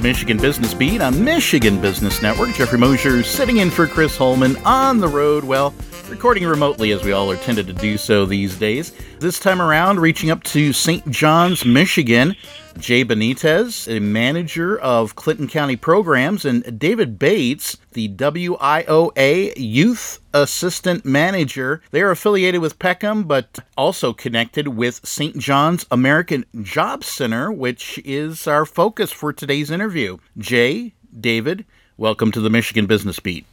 the Michigan Business Beat on Michigan Business Network. Jeffrey Mosher sitting in for Chris Holman on the road. Well, recording remotely as we all are tended to do so these days. This time around, reaching up to St. John's, Michigan. Jay Benitez, a manager of Clinton County programs, and David Bates, the WIOA Youth Assistant Manager. They are affiliated with Peckham, but also connected with St. John's American Job Center, which is our focus for today's interview. Jay, David, welcome to the Michigan Business Beat.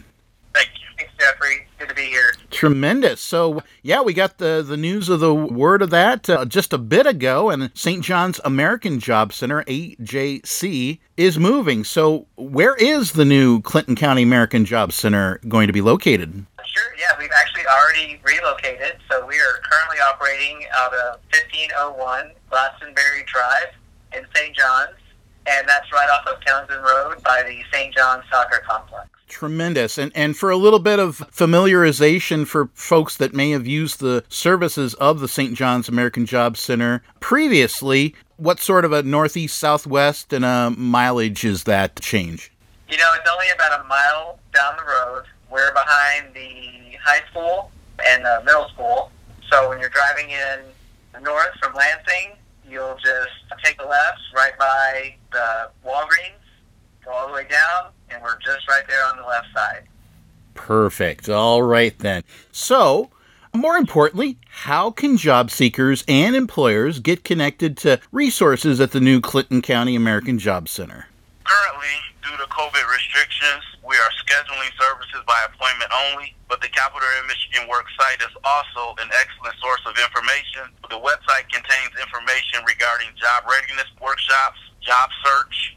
Thank you. Thanks, Jeffrey good to be here. Tremendous. So, yeah, we got the, the news of the word of that uh, just a bit ago, and St. John's American Job Center, AJC, is moving. So, where is the new Clinton County American Job Center going to be located? Sure, yeah, we've actually already relocated. So, we are currently operating out of 1501 Glastonbury Drive in St. John's, and that's right off of Townsend Road by the St. John's Soccer Complex. Tremendous. And and for a little bit of familiarization for folks that may have used the services of the St. John's American Job Center previously, what sort of a northeast southwest and a mileage is that change? You know, it's only about a mile down the road. We're behind the high school and the middle school. So when you're driving in north from Lansing, you'll just take the left right by the Walgreens, go all the way down, and we're just right there on the left side. Perfect. All right then. So, more importantly, how can job seekers and employers get connected to resources at the new Clinton County American Job Center? Currently, due to COVID restrictions, we are scheduling services by appointment only, but the Capital Area Michigan Work site is also an excellent source of information. The website contains information regarding job readiness workshops, job search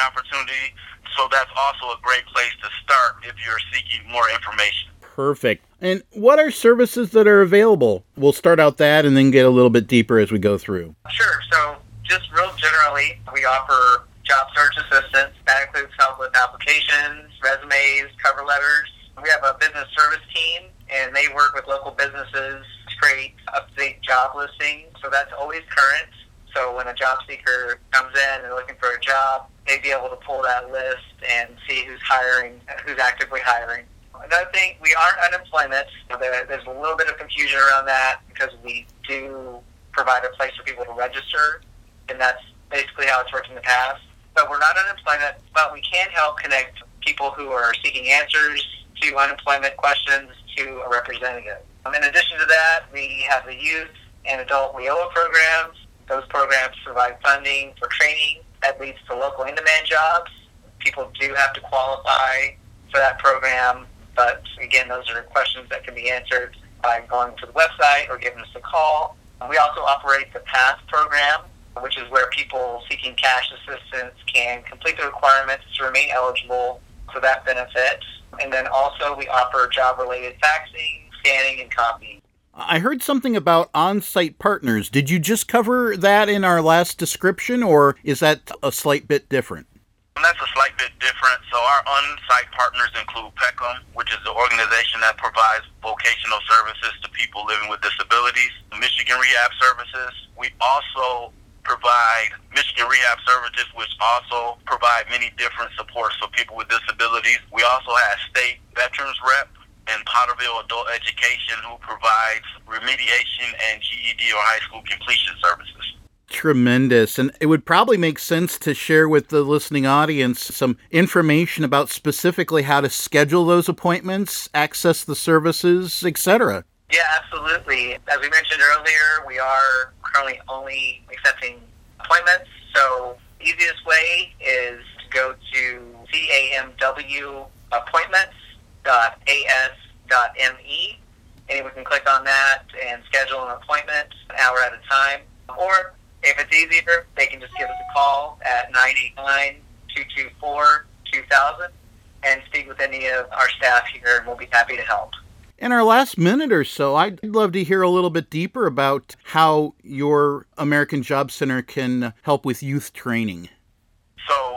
and training opportunity. So that's also a great place to start if you're seeking more information. Perfect. And what are services that are available? We'll start out that and then get a little bit deeper as we go through. Sure. So, just real generally, we offer job search assistance. That includes help with applications, resumes, cover letters. We have a business service team, and they work with local businesses to create up to date job listings. So, that's always current. So when a job seeker comes in and looking for a job, they'd be able to pull that list and see who's hiring, who's actively hiring. Another thing, we aren't unemployment. There's a little bit of confusion around that because we do provide a place for people to register, and that's basically how it's worked in the past. But we're not unemployment, but we can help connect people who are seeking answers to unemployment questions to a representative. Um, in addition to that, we have the youth and adult WIOA programs those programs provide funding for training that leads to local in-demand jobs. People do have to qualify for that program, but again, those are questions that can be answered by going to the website or giving us a call. We also operate the PATH program, which is where people seeking cash assistance can complete the requirements to remain eligible for that benefit. And then also we offer job-related faxing, scanning, and copying. I heard something about on site partners. Did you just cover that in our last description, or is that a slight bit different? That's a slight bit different. So, our on site partners include Peckham, which is the organization that provides vocational services to people living with disabilities, Michigan Rehab Services. We also provide Michigan Rehab Services, which also provide many different supports for people with disabilities. We also have State Veterans Rep, and Potterville Adult Education, who provides remediation and GED or high school completion services. Tremendous. And it would probably make sense to share with the listening audience some information about specifically how to schedule those appointments, access the services, etc. Yeah, absolutely. As we mentioned earlier, we are currently only accepting appointments. So, easiest way is to go to CAMW as.me. And can click on that and schedule an appointment an hour at a time. Or if it's easier, they can just give us a call at 989 224 2000 and speak with any of our staff here, and we'll be happy to help. In our last minute or so, I'd love to hear a little bit deeper about how your American Job Center can help with youth training.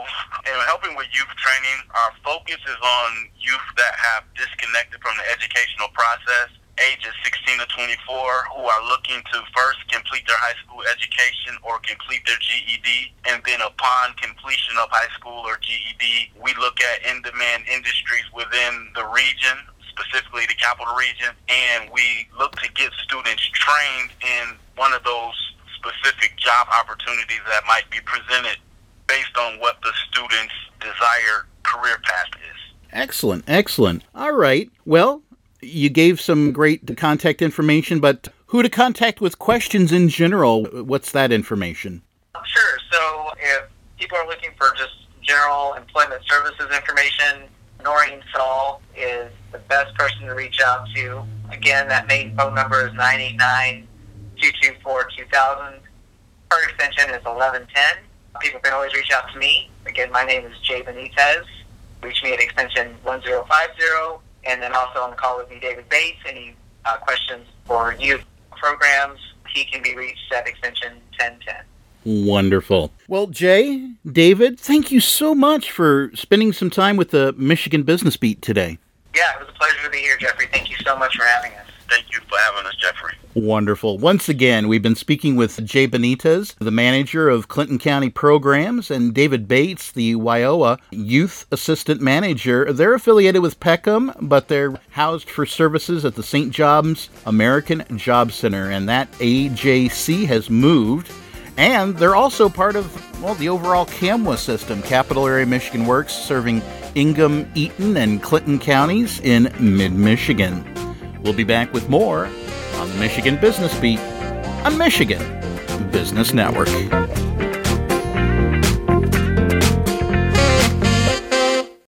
So, in helping with youth training, our focus is on youth that have disconnected from the educational process ages 16 to 24 who are looking to first complete their high school education or complete their GED. And then upon completion of high school or GED, we look at in-demand industries within the region, specifically the capital region, and we look to get students trained in one of those specific job opportunities that might be presented based on what the student's desired career path is. Excellent, excellent. All right. Well, you gave some great contact information, but who to contact with questions in general? What's that information? Sure. So if people are looking for just general employment services information, Noreen Saul is the best person to reach out to. Again, that main phone number is 989 224 2000. Her extension is 1110. People can always reach out to me. Again, my name is Jay Benitez. Reach me at extension 1050 and then also on the call with me, David Bates. Any uh, questions for youth programs, he can be reached at extension 1010. Wonderful. Well, Jay, David, thank you so much for spending some time with the Michigan Business Beat today. Yeah, it was a pleasure to be here, Jeffrey. Thank you so much for having us. Thank you for having us, Jeffrey. Wonderful. Once again, we've been speaking with Jay Benitez, the manager of Clinton County Programs, and David Bates, the WIOA Youth Assistant Manager. They're affiliated with Peckham, but they're housed for services at the St. John's American Job Center, and that AJC has moved. And they're also part of, well, the overall CAMWA system, Capital Area Michigan Works, serving Ingham, Eaton, and Clinton counties in mid Michigan. We'll be back with more on Michigan Business Beat on Michigan Business Network.